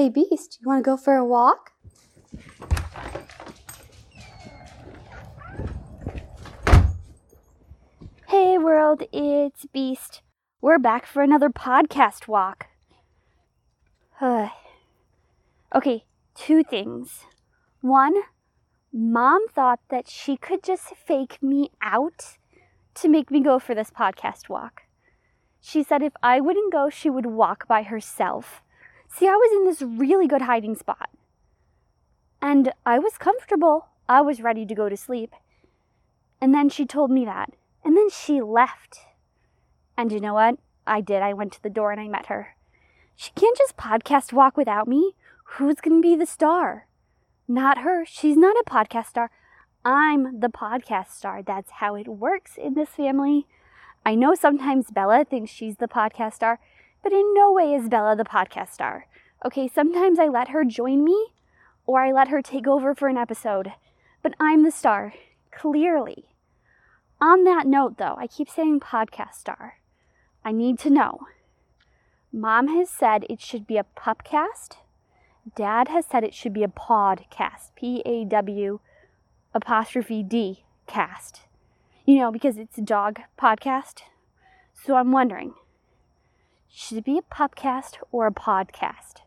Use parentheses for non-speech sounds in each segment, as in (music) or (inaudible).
Hey, Beast, you want to go for a walk? Hey, world, it's Beast. We're back for another podcast walk. (sighs) okay, two things. One, mom thought that she could just fake me out to make me go for this podcast walk. She said if I wouldn't go, she would walk by herself. See, I was in this really good hiding spot. And I was comfortable. I was ready to go to sleep. And then she told me that. And then she left. And you know what? I did. I went to the door and I met her. She can't just podcast walk without me. Who's going to be the star? Not her. She's not a podcast star. I'm the podcast star. That's how it works in this family. I know sometimes Bella thinks she's the podcast star, but in no way is Bella the podcast star. Okay, sometimes I let her join me or I let her take over for an episode, but I'm the star, clearly. On that note, though, I keep saying podcast star. I need to know. Mom has said it should be a pupcast. Dad has said it should be a podcast. P A W apostrophe D cast you know, because it's a dog podcast. So I'm wondering should it be a pupcast or a podcast?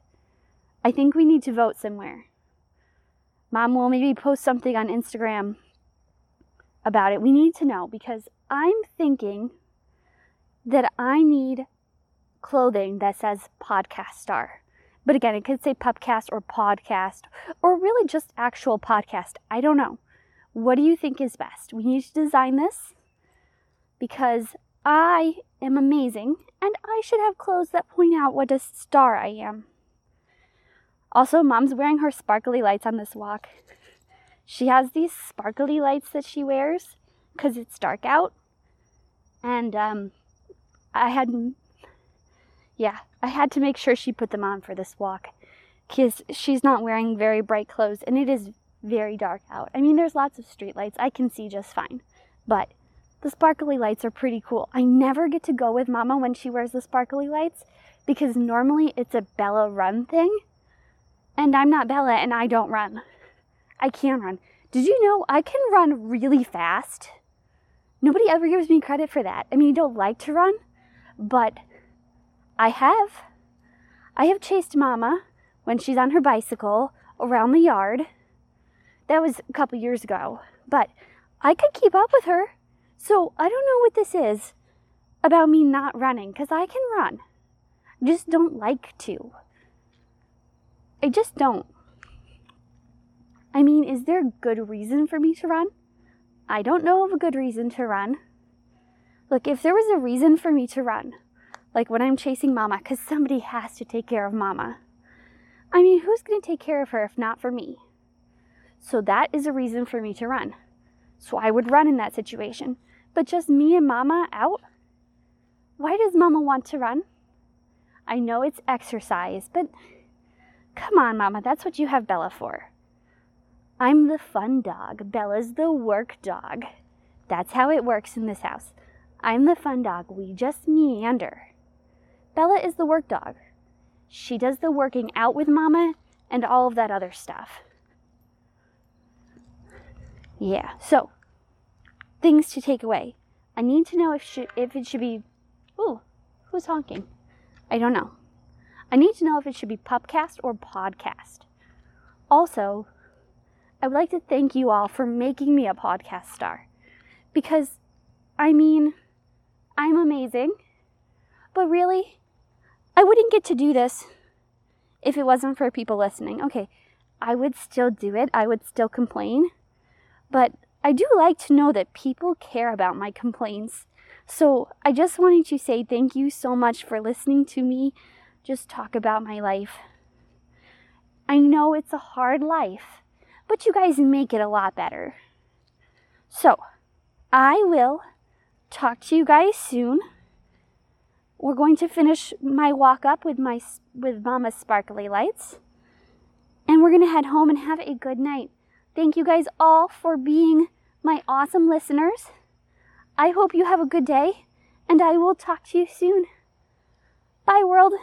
I think we need to vote somewhere. Mom will maybe post something on Instagram about it. We need to know because I'm thinking that I need clothing that says podcast star. But again, it could say pupcast or podcast or really just actual podcast. I don't know. What do you think is best? We need to design this because I am amazing and I should have clothes that point out what a star I am. Also, mom's wearing her sparkly lights on this walk. She has these sparkly lights that she wears because it's dark out. And um, I had, yeah, I had to make sure she put them on for this walk because she's not wearing very bright clothes and it is very dark out. I mean, there's lots of street lights. I can see just fine. But the sparkly lights are pretty cool. I never get to go with Mama when she wears the sparkly lights because normally it's a Bella run thing. And I'm not Bella and I don't run. I can run. Did you know I can run really fast? Nobody ever gives me credit for that. I mean, you don't like to run, but I have. I have chased Mama when she's on her bicycle around the yard that was a couple years ago, but I could keep up with her. So I don't know what this is about me not running, because I can run. I just don't like to. I just don't. I mean, is there a good reason for me to run? I don't know of a good reason to run. Look, if there was a reason for me to run, like when I'm chasing mama, because somebody has to take care of mama. I mean, who's going to take care of her if not for me? So that is a reason for me to run. So I would run in that situation. But just me and mama out? Why does mama want to run? I know it's exercise, but come on, mama, that's what you have Bella for. I'm the fun dog. Bella's the work dog. That's how it works in this house. I'm the fun dog. We just meander. Bella is the work dog. She does the working out with mama and all of that other stuff. Yeah. So, things to take away. I need to know if if it should be. Ooh, who's honking? I don't know. I need to know if it should be pupcast or podcast. Also, I would like to thank you all for making me a podcast star. Because, I mean, I'm amazing. But really, I wouldn't get to do this if it wasn't for people listening. Okay, I would still do it, I would still complain. But I do like to know that people care about my complaints. So I just wanted to say thank you so much for listening to me just talk about my life. I know it's a hard life, but you guys make it a lot better. So I will talk to you guys soon. We're going to finish my walk up with my with Mama's sparkly lights. And we're going to head home and have a good night. Thank you guys all for being my awesome listeners. I hope you have a good day, and I will talk to you soon. Bye, world.